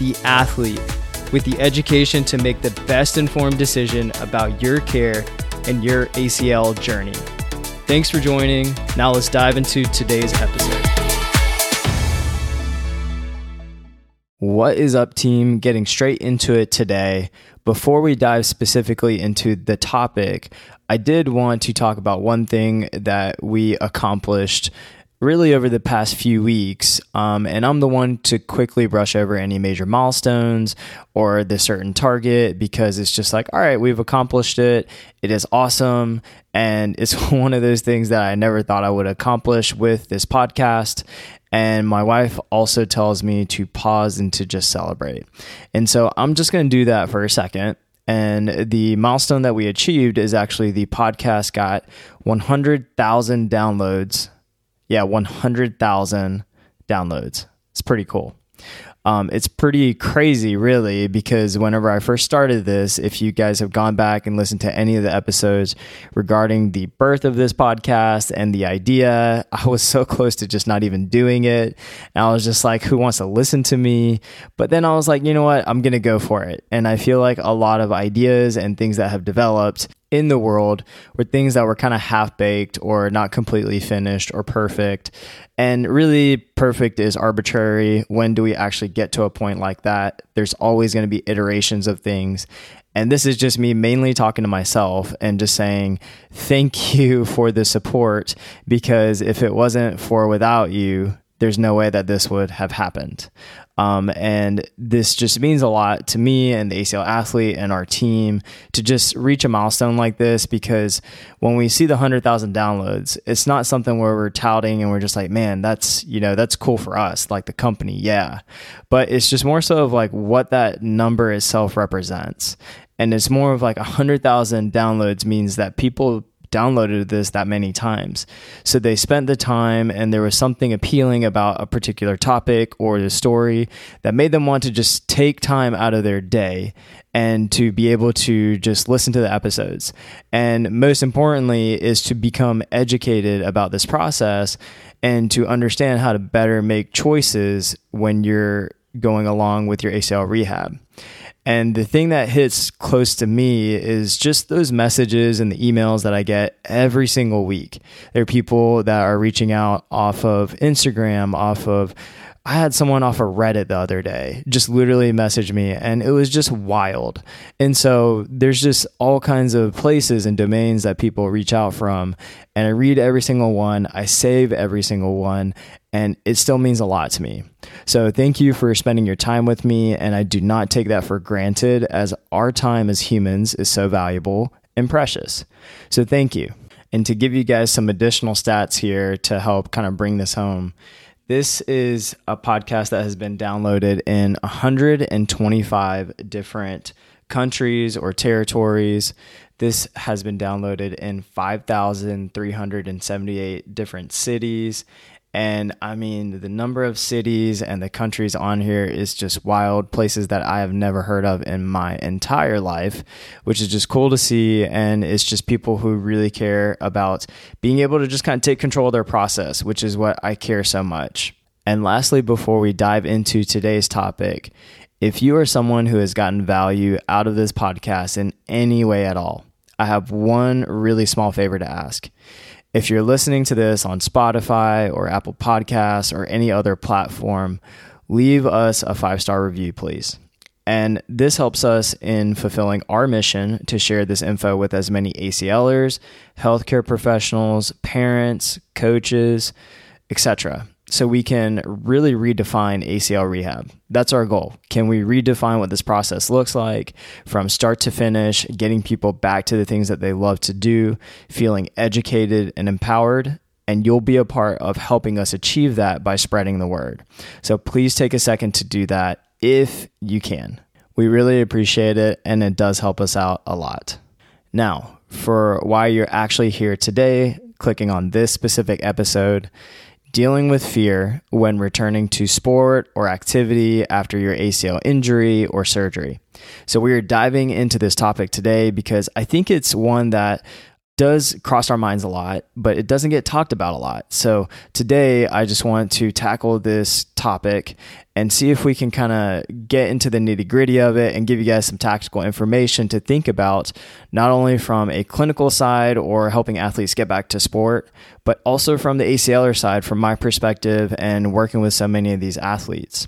the athlete, with the education to make the best informed decision about your care and your ACL journey. Thanks for joining. Now let's dive into today's episode. What is up, team? Getting straight into it today. Before we dive specifically into the topic, I did want to talk about one thing that we accomplished really over the past few weeks. Um, and I'm the one to quickly brush over any major milestones or the certain target because it's just like, all right, we've accomplished it. It is awesome. And it's one of those things that I never thought I would accomplish with this podcast. And my wife also tells me to pause and to just celebrate. And so I'm just going to do that for a second. And the milestone that we achieved is actually the podcast got 100,000 downloads. Yeah, 100,000 downloads. It's pretty cool. Um, it's pretty crazy, really, because whenever I first started this, if you guys have gone back and listened to any of the episodes regarding the birth of this podcast and the idea, I was so close to just not even doing it. And I was just like, who wants to listen to me? But then I was like, you know what? I'm going to go for it. And I feel like a lot of ideas and things that have developed in the world were things that were kind of half baked or not completely finished or perfect. And really, perfect is arbitrary. When do we actually get to a point like that? There's always going to be iterations of things. And this is just me mainly talking to myself and just saying, thank you for the support because if it wasn't for without you, there's no way that this would have happened. Um, and this just means a lot to me and the ACL athlete and our team to just reach a milestone like this because when we see the 100,000 downloads, it's not something where we're touting and we're just like, man, that's, you know, that's cool for us, like the company, yeah. But it's just more so of like what that number itself represents. And it's more of like 100,000 downloads means that people downloaded this that many times. So they spent the time and there was something appealing about a particular topic or the story that made them want to just take time out of their day and to be able to just listen to the episodes. And most importantly, is to become educated about this process and to understand how to better make choices when you're going along with your ACL rehab. And the thing that hits close to me is just those messages and the emails that I get every single week. There are people that are reaching out off of Instagram, off of I had someone off of Reddit the other day just literally message me and it was just wild. And so there's just all kinds of places and domains that people reach out from. And I read every single one, I save every single one, and it still means a lot to me. So thank you for spending your time with me. And I do not take that for granted as our time as humans is so valuable and precious. So thank you. And to give you guys some additional stats here to help kind of bring this home. This is a podcast that has been downloaded in 125 different countries or territories. This has been downloaded in 5,378 different cities. And I mean, the number of cities and the countries on here is just wild. Places that I have never heard of in my entire life, which is just cool to see. And it's just people who really care about being able to just kind of take control of their process, which is what I care so much. And lastly, before we dive into today's topic, if you are someone who has gotten value out of this podcast in any way at all, I have one really small favor to ask if you're listening to this on Spotify or Apple Podcasts or any other platform, leave us a five star review, please. And this helps us in fulfilling our mission to share this info with as many ACLers, healthcare professionals, parents, coaches, etc so we can really redefine ACL rehab. That's our goal. Can we redefine what this process looks like from start to finish, getting people back to the things that they love to do, feeling educated and empowered? And you'll be a part of helping us achieve that by spreading the word. So please take a second to do that. if you can. We really appreciate it and it does help us out a lot. Now, for why you're actually here today, clicking on this specific episode, dealing with fear when returning to sport or activity after your ACL injury or surgery. So, we are diving into this topic today because I think it's one that does cross our minds a lot, but it doesn't get talked about a lot. So today, I just want to tackle this topic and see if we can kind of get into the nitty gritty of it and give you guys some tactical information to think about, not only from a clinical side or helping athletes get back to sport, but also from the ACLer side, from my perspective and working with so many of these athletes.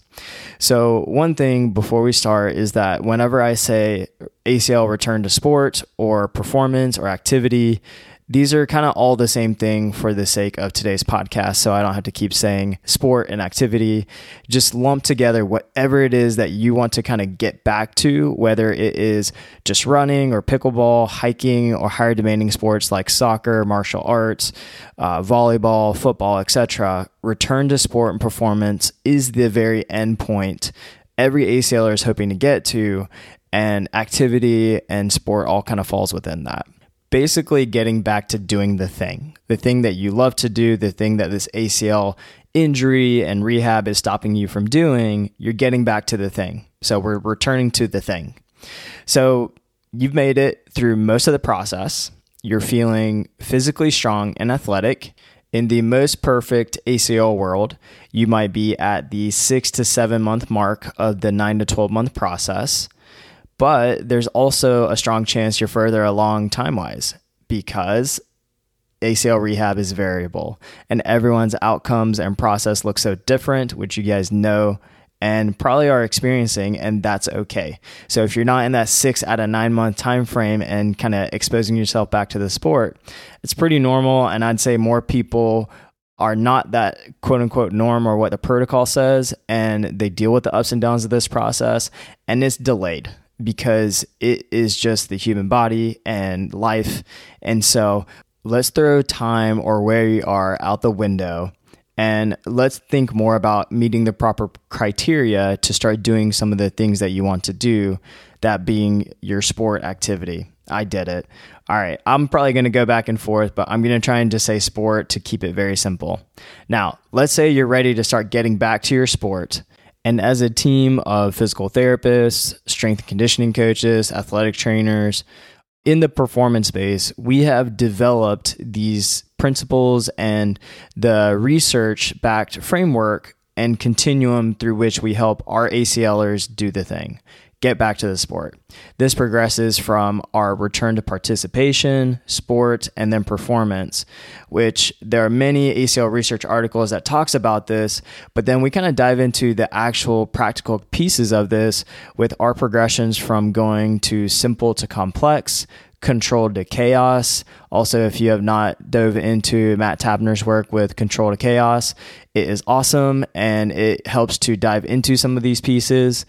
So, one thing before we start is that whenever I say ACL return to sport or performance or activity, these are kind of all the same thing for the sake of today's podcast. So I don't have to keep saying sport and activity. Just lump together whatever it is that you want to kind of get back to, whether it is just running or pickleball, hiking, or higher demanding sports like soccer, martial arts, uh, volleyball, football, etc. Return to sport and performance is the very end point every ACLer is hoping to get to, and activity and sport all kind of falls within that basically getting back to doing the thing, the thing that you love to do, the thing that this ACL injury and rehab is stopping you from doing, you're getting back to the thing. So we're returning to the thing. So you've made it through most of the process. You're feeling physically strong and athletic. In the most perfect ACL world, you might be at the six to seven month mark of the nine to 12 month process. But there's also a strong chance you're further along time wise because ACL rehab is variable and everyone's outcomes and process look so different, which you guys know and probably are experiencing and that's okay. So if you're not in that 6 out of 9 month time frame and kind of exposing yourself back to the sport, it's pretty normal and I'd say more people are not that quote unquote norm or what the protocol says and they deal with the ups and downs of this process and it's delayed because it is just the human body and life. And so let's throw time or where you are out the window and let's think more about meeting the proper criteria to start doing some of the things that you want to do, that being your sport activity. I did it. All right, I'm probably going to go back and forth, but I'm going to try and just say sport to keep it very simple. Now, let's say you're ready to start getting back to your sport. And as a team of physical therapists, strength and conditioning coaches, athletic trainers, in the performance space, we have developed these principles and the research backed framework and continuum through which we help our ACLers do the thing get back to the sport. This progresses from our return to participation, sport, and then performance, which there are many ACL research articles that talks about this, but then we kind of dive into the actual practical pieces of this with our progressions from going to simple to complex, controlled to chaos. Also, if you have not dove into Matt Taberner's work with Control to Chaos, it is awesome and it helps to dive into some of these pieces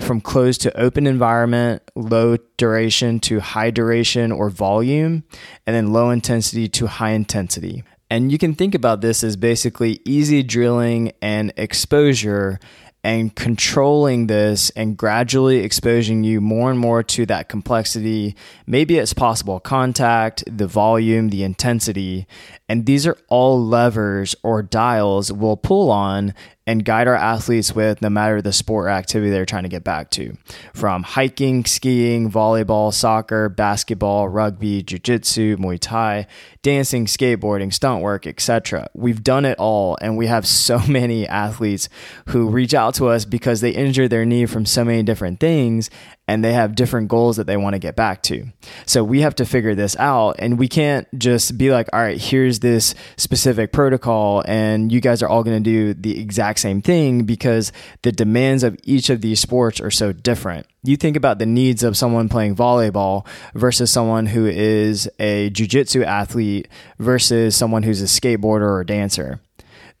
from closed to open environment, low duration to high duration or volume, and then low intensity to high intensity. And you can think about this as basically easy drilling and exposure and controlling this and gradually exposing you more and more to that complexity. Maybe it's possible contact, the volume, the intensity. And these are all levers or dials we'll pull on and guide our athletes with no matter the sport or activity they're trying to get back to. From hiking, skiing, volleyball, soccer, basketball, rugby, jiu-jitsu, Muay Thai, dancing, skateboarding, stunt work, etc. We've done it all and we have so many athletes who reach out to us because they injured their knee from so many different things and they have different goals that they want to get back to. So we have to figure this out and we can't just be like, all right, here's this specific protocol and you guys are all going to do the exact same thing because the demands of each of these sports are so different. You think about the needs of someone playing volleyball versus someone who is a jujitsu athlete versus someone who's a skateboarder or dancer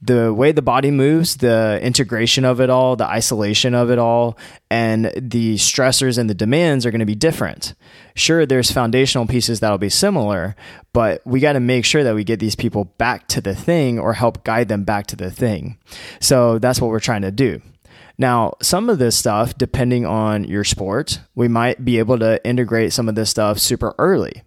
the way the body moves, the integration of it all, the isolation of it all, and the stressors and the demands are going to be different. Sure, there's foundational pieces that'll be similar, but we got to make sure that we get these people back to the thing or help guide them back to the thing. So that's what we're trying to do. Now, some of this stuff, depending on your sport, we might be able to integrate some of this stuff super early.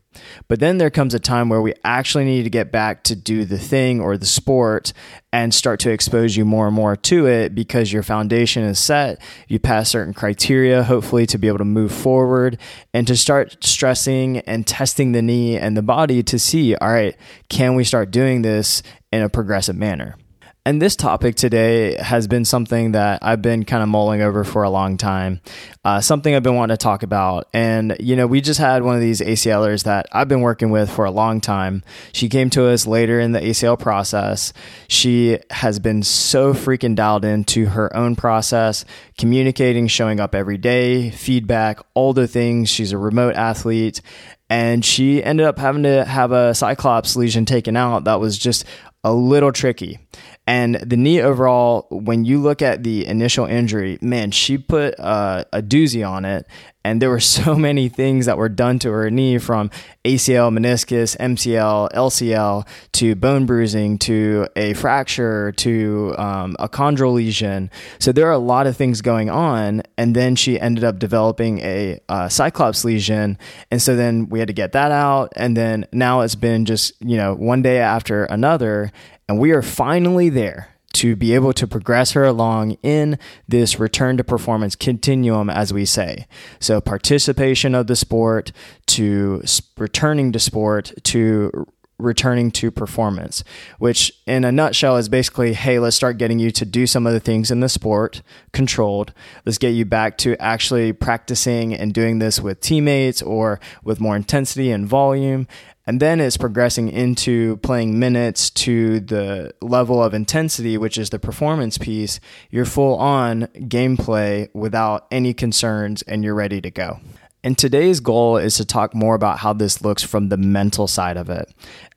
But then there comes a time where we actually need to get back to do the thing or the sport and start to expose you more and more to it because your foundation is set. You pass certain criteria, hopefully, to be able to move forward and to start stressing and testing the knee and the body to see, all right, can we start doing this in a progressive manner? And this topic today has been something that I've been kind of mulling over for a long time, uh, something I've been wanting to talk about. And, you know, we just had one of these ACLers that I've been working with for a long time. She came to us later in the ACL process. She has been so freaking dialed into her own process, communicating, showing up every day, feedback, all the things. She's a remote athlete and she ended up having to have a cyclops lesion taken out that was just a little tricky. And the knee overall, when you look at the initial injury, man, she put uh, a doozy on it. And there were so many things that were done to her knee from ACL, meniscus, MCL, LCL to bone bruising to a fracture to um, a chondral lesion. So there are a lot of things going on. And then she ended up developing a uh, cyclops lesion. And so then we had to get that out. And then now it's been just, you know, one day after another. And we are finally there to be able to progress her along in this return to performance continuum, as we say. So, participation of the sport to returning to sport to returning to performance, which in a nutshell is basically hey, let's start getting you to do some of the things in the sport controlled. Let's get you back to actually practicing and doing this with teammates or with more intensity and volume. And then it's progressing into playing minutes to the level of intensity, which is the performance piece. You're full on gameplay without any concerns and you're ready to go. And today's goal is to talk more about how this looks from the mental side of it.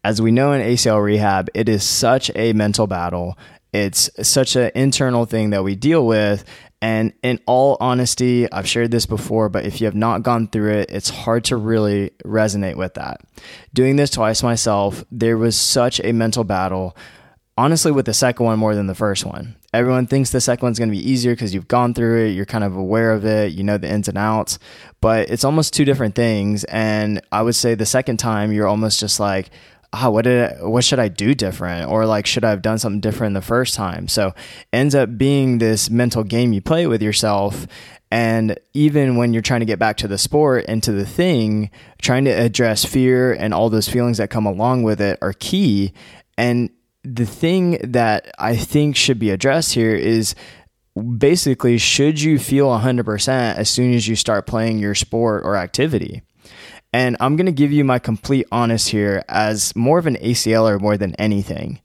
As we know in ACL rehab, it is such a mental battle. It's such an internal thing that we deal with. And in all honesty, I've shared this before, but if you have not gone through it, it's hard to really resonate with that. Doing this twice myself, there was such a mental battle. Honestly, with the second one more than the first one. Everyone thinks the second one's going to be easier because you've gone through it, you're kind of aware of it, you know the ins and outs, but it's almost two different things. And I would say the second time, you're almost just like, oh, what did I, what should I do different, or like should I have done something different the first time? So ends up being this mental game you play with yourself. And even when you're trying to get back to the sport and to the thing, trying to address fear and all those feelings that come along with it are key. And the thing that I think should be addressed here is basically should you feel 100% as soon as you start playing your sport or activity? And I'm going to give you my complete honest here as more of an ACLer more than anything.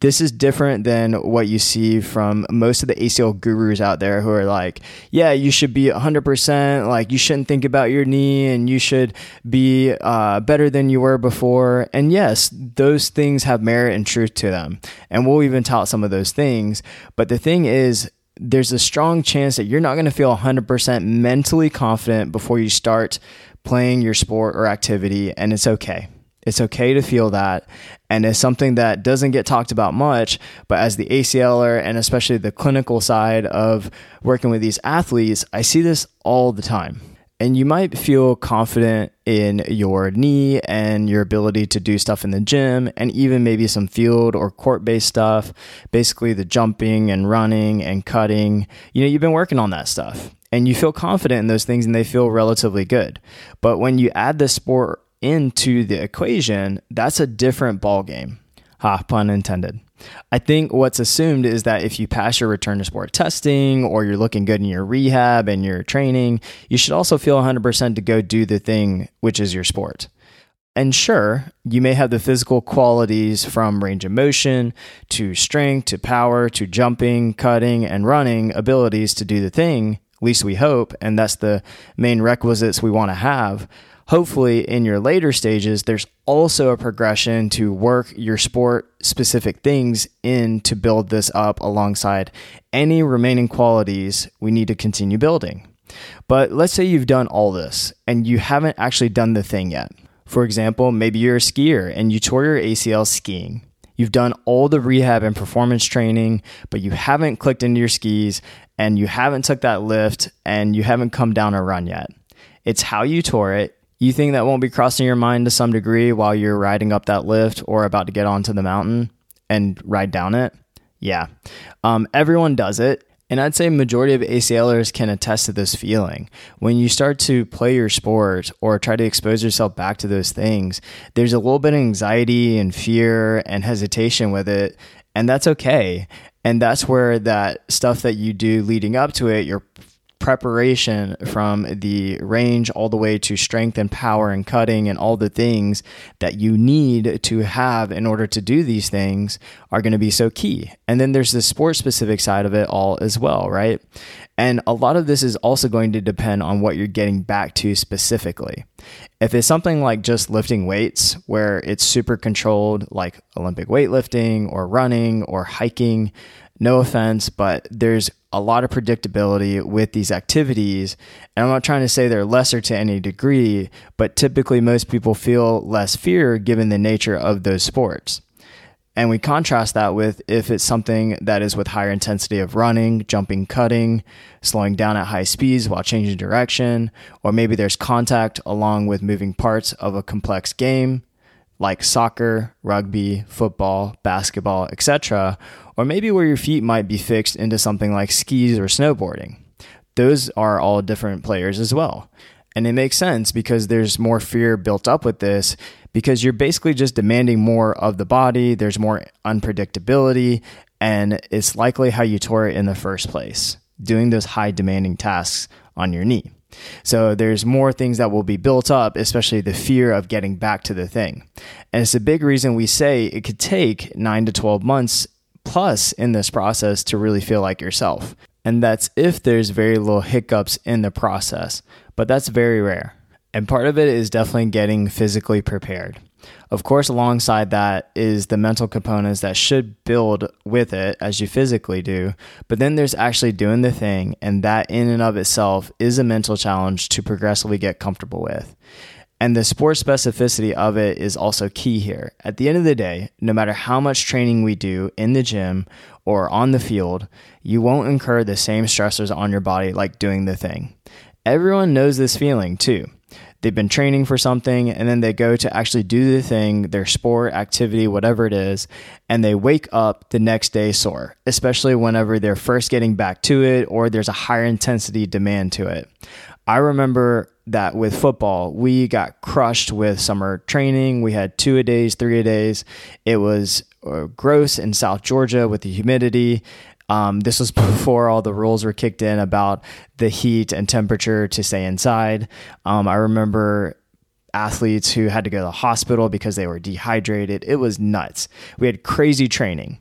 This is different than what you see from most of the ACL gurus out there who are like, yeah, you should be 100%, like, you shouldn't think about your knee and you should be uh, better than you were before. And yes, those things have merit and truth to them. And we'll even tout some of those things. But the thing is, there's a strong chance that you're not going to feel 100% mentally confident before you start playing your sport or activity, and it's okay. It's okay to feel that. And it's something that doesn't get talked about much, but as the ACLer and especially the clinical side of working with these athletes, I see this all the time. And you might feel confident in your knee and your ability to do stuff in the gym and even maybe some field or court based stuff. Basically, the jumping and running and cutting. You know, you've been working on that stuff and you feel confident in those things and they feel relatively good. But when you add the sport into the equation, that's a different ball game. Ha, pun intended. I think what's assumed is that if you pass your return to sport testing or you're looking good in your rehab and your training, you should also feel 100% to go do the thing, which is your sport. And sure, you may have the physical qualities from range of motion to strength to power to jumping, cutting, and running abilities to do the thing, least we hope, and that's the main requisites we want to have. Hopefully, in your later stages, there's also a progression to work your sport specific things in to build this up alongside any remaining qualities we need to continue building. But let's say you've done all this and you haven't actually done the thing yet. For example, maybe you're a skier and you tore your ACL skiing. You've done all the rehab and performance training, but you haven't clicked into your skis and you haven't took that lift and you haven't come down a run yet. It's how you tore it. You think that won't be crossing your mind to some degree while you're riding up that lift or about to get onto the mountain and ride down it? Yeah. Um, everyone does it. And I'd say majority of ACLers can attest to this feeling. When you start to play your sport or try to expose yourself back to those things, there's a little bit of anxiety and fear and hesitation with it, and that's okay. And that's where that stuff that you do leading up to it, your preparation from the range all the way to strength and power and cutting and all the things that you need to have in order to do these things are going to be so key. And then there's the sport specific side of it all as well, right? And a lot of this is also going to depend on what you're getting back to specifically. If it's something like just lifting weights, where it's super controlled, like Olympic weightlifting or running or hiking, no offense, but there's a lot of predictability with these activities. And I'm not trying to say they're lesser to any degree, but typically most people feel less fear given the nature of those sports. And we contrast that with if it's something that is with higher intensity of running, jumping, cutting, slowing down at high speeds while changing direction, or maybe there's contact along with moving parts of a complex game like soccer, rugby, football, basketball, etc., or maybe where your feet might be fixed into something like skis or snowboarding. Those are all different players as well. And it makes sense because there's more fear built up with this because you're basically just demanding more of the body, there's more unpredictability, and it's likely how you tore it in the first place, doing those high demanding tasks on your knee. So there's more things that will be built up, especially the fear of getting back to the thing. And it's a big reason we say it could take nine to 12 months plus in this process to really feel like yourself. And that's if there's very little hiccups in the process, but that's very rare. And part of it is definitely getting physically prepared. Of course, alongside that is the mental components that should build with it as you physically do. But then there's actually doing the thing, and that in and of itself is a mental challenge to progressively get comfortable with. And the sport specificity of it is also key here. At the end of the day, no matter how much training we do in the gym or on the field, you won't incur the same stressors on your body like doing the thing. Everyone knows this feeling too. They've been training for something and then they go to actually do the thing, their sport, activity, whatever it is, and they wake up the next day sore, especially whenever they're first getting back to it or there's a higher intensity demand to it. I remember that with football, we got crushed with summer training. We had two a days, three a days. It was uh, gross in South Georgia with the humidity. Um, this was before all the rules were kicked in about the heat and temperature to stay inside. Um, I remember athletes who had to go to the hospital because they were dehydrated. It was nuts. We had crazy training.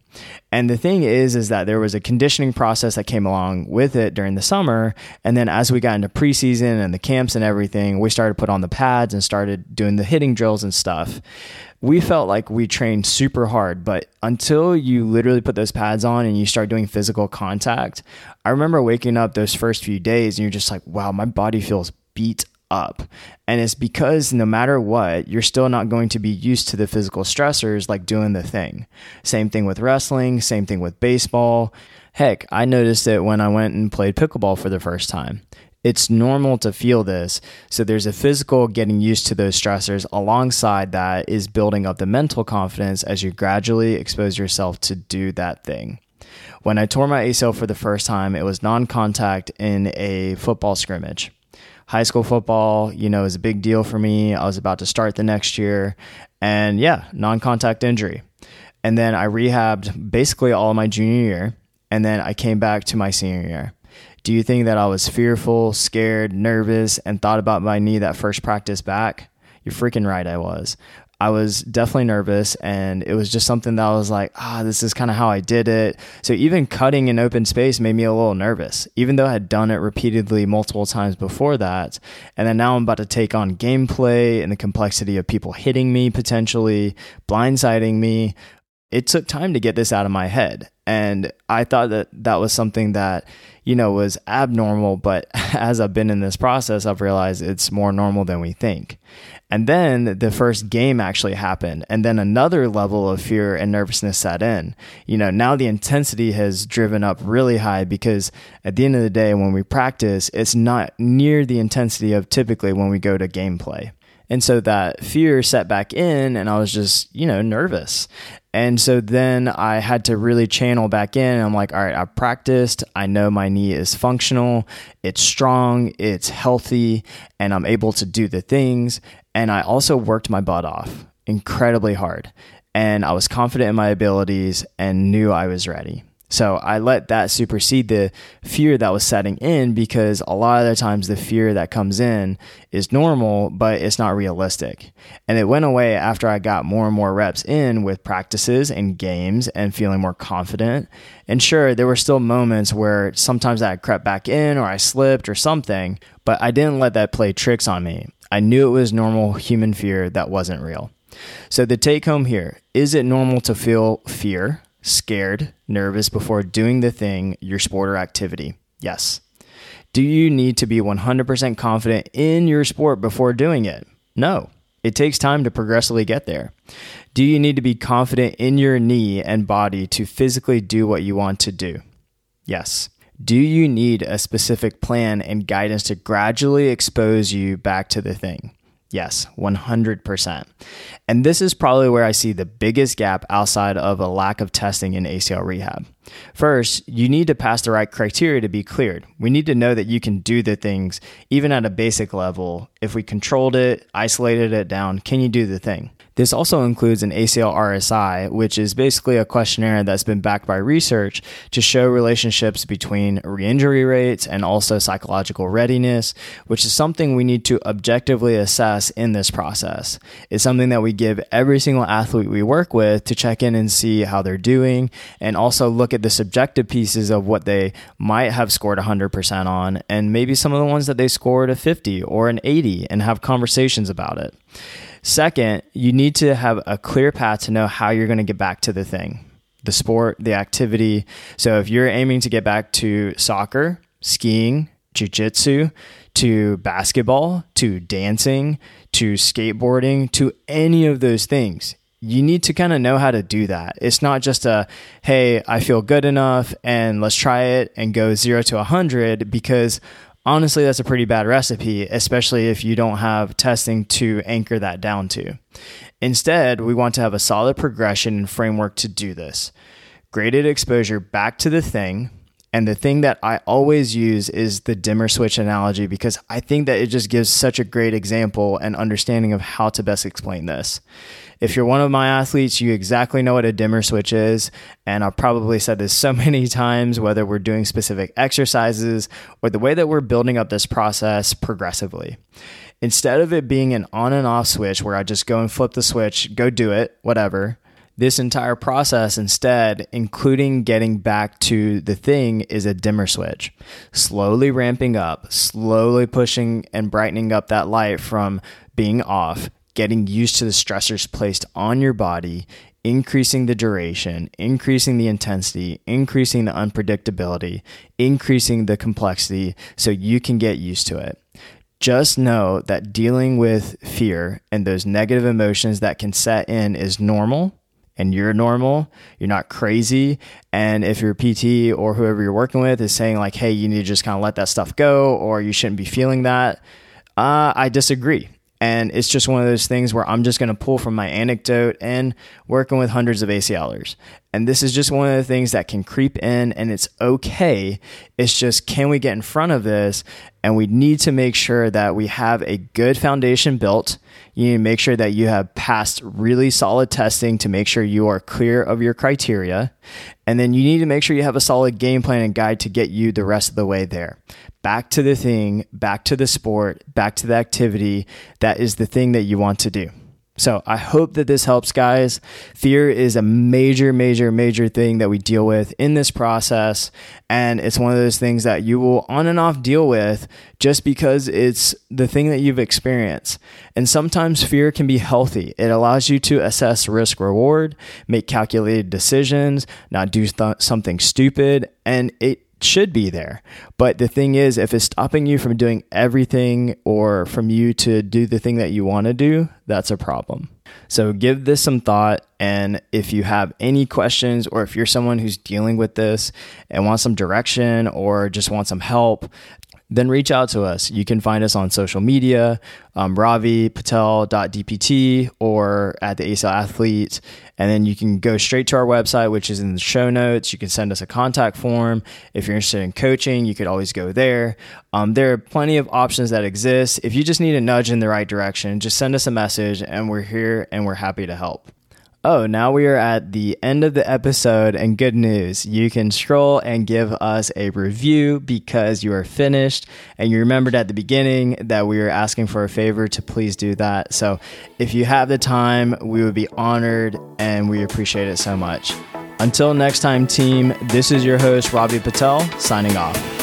And the thing is is that there was a conditioning process that came along with it during the summer, and then as we got into preseason and the camps and everything, we started to put on the pads and started doing the hitting drills and stuff. We felt like we trained super hard, but until you literally put those pads on and you start doing physical contact, I remember waking up those first few days and you're just like, wow, my body feels beat up. And it's because no matter what, you're still not going to be used to the physical stressors like doing the thing. Same thing with wrestling, same thing with baseball. Heck, I noticed it when I went and played pickleball for the first time. It's normal to feel this. So there's a physical getting used to those stressors. Alongside that is building up the mental confidence as you gradually expose yourself to do that thing. When I tore my ACL for the first time, it was non contact in a football scrimmage high school football, you know, is a big deal for me. I was about to start the next year. And yeah, non contact injury. And then I rehabbed basically all my junior year. And then I came back to my senior year. Do you think that I was fearful, scared, nervous, and thought about my knee that first practice back? You're freaking right, I was. I was definitely nervous and it was just something that I was like, ah, this is kind of how I did it. So even cutting in open space made me a little nervous, even though I had done it repeatedly multiple times before that. And then now I'm about to take on gameplay and the complexity of people hitting me potentially, blindsiding me. It took time to get this out of my head. And I thought that that was something that, you know, was abnormal. But as I've been in this process, I've realized it's more normal than we think. And then the first game actually happened. And then another level of fear and nervousness set in. You know, now the intensity has driven up really high because at the end of the day, when we practice, it's not near the intensity of typically when we go to gameplay. And so that fear set back in, and I was just, you know, nervous. And so then I had to really channel back in. I'm like, all right, I practiced. I know my knee is functional, it's strong, it's healthy, and I'm able to do the things. And I also worked my butt off incredibly hard. And I was confident in my abilities and knew I was ready. So I let that supersede the fear that was setting in because a lot of the times the fear that comes in is normal, but it's not realistic. And it went away after I got more and more reps in with practices and games and feeling more confident. And sure, there were still moments where sometimes I crept back in or I slipped or something, but I didn't let that play tricks on me. I knew it was normal human fear that wasn't real. So the take home here is it normal to feel fear? Scared, nervous before doing the thing, your sport or activity? Yes. Do you need to be 100% confident in your sport before doing it? No. It takes time to progressively get there. Do you need to be confident in your knee and body to physically do what you want to do? Yes. Do you need a specific plan and guidance to gradually expose you back to the thing? Yes, 100%. And this is probably where I see the biggest gap outside of a lack of testing in ACL rehab. First, you need to pass the right criteria to be cleared. We need to know that you can do the things, even at a basic level. If we controlled it, isolated it down, can you do the thing? This also includes an ACL RSI, which is basically a questionnaire that's been backed by research to show relationships between re-injury rates and also psychological readiness, which is something we need to objectively assess in this process. It's something that we give every single athlete we work with to check in and see how they're doing and also look at the subjective pieces of what they might have scored 100% on and maybe some of the ones that they scored a 50 or an 80 and have conversations about it. Second, you need to have a clear path to know how you're going to get back to the thing, the sport, the activity. So if you're aiming to get back to soccer, skiing, jujitsu, to basketball, to dancing, to skateboarding, to any of those things, you need to kind of know how to do that. It's not just a, hey, I feel good enough and let's try it and go zero to a 100 because honestly, that's a pretty bad recipe, especially if you don't have testing to anchor that down to. Instead, we want to have a solid progression and framework to do this. Graded exposure back to the thing. And the thing that I always use is the dimmer switch analogy because I think that it just gives such a great example and understanding of how to best explain this. If you're one of my athletes, you exactly know what a dimmer switch is. And I've probably said this so many times, whether we're doing specific exercises or the way that we're building up this process progressively. Instead of it being an on and off switch where I just go and flip the switch, go do it, whatever, this entire process instead, including getting back to the thing, is a dimmer switch. Slowly ramping up, slowly pushing and brightening up that light from being off getting used to the stressors placed on your body, increasing the duration, increasing the intensity, increasing the unpredictability, increasing the complexity so you can get used to it. Just know that dealing with fear and those negative emotions that can set in is normal and you're normal, you're not crazy. And if your PT or whoever you're working with is saying, like, hey, you need to just kind of let that stuff go or you shouldn't be feeling that, uh, I disagree. And it's just one of those things where I'm just going to pull from my anecdote and working with hundreds of ACLers. And this is just one of the things that can creep in and it's okay. It's just, can we get in front of this? And we need to make sure that we have a good foundation built. You need to make sure that you have passed really solid testing to make sure you are clear of your criteria. And then you need to make sure you have a solid game plan and guide to get you the rest of the way there back to the thing, back to the sport, back to the activity that is the thing that you want to do. So I hope that this helps, guys. Fear is a major, major, major thing that we deal with in this process. And it's one of those things that you will on and off deal with just because it's the thing that you've experienced. And sometimes fear can be healthy. It allows you to assess risk reward, make calculated decisions, not do th- something stupid. And it should be there. But the thing is, if it's stopping you from doing everything or from you to do the thing that you want to do, that's a problem. So give this some thought. And if you have any questions, or if you're someone who's dealing with this and wants some direction or just want some help, then reach out to us. You can find us on social media, um, ravipatel.dpt or at the ACL Athlete. And then you can go straight to our website, which is in the show notes. You can send us a contact form. If you're interested in coaching, you could always go there. Um, there are plenty of options that exist. If you just need a nudge in the right direction, just send us a message and we're here and we're happy to help. Oh, now we are at the end of the episode, and good news. You can scroll and give us a review because you are finished. And you remembered at the beginning that we were asking for a favor to please do that. So if you have the time, we would be honored and we appreciate it so much. Until next time, team, this is your host, Ravi Patel, signing off.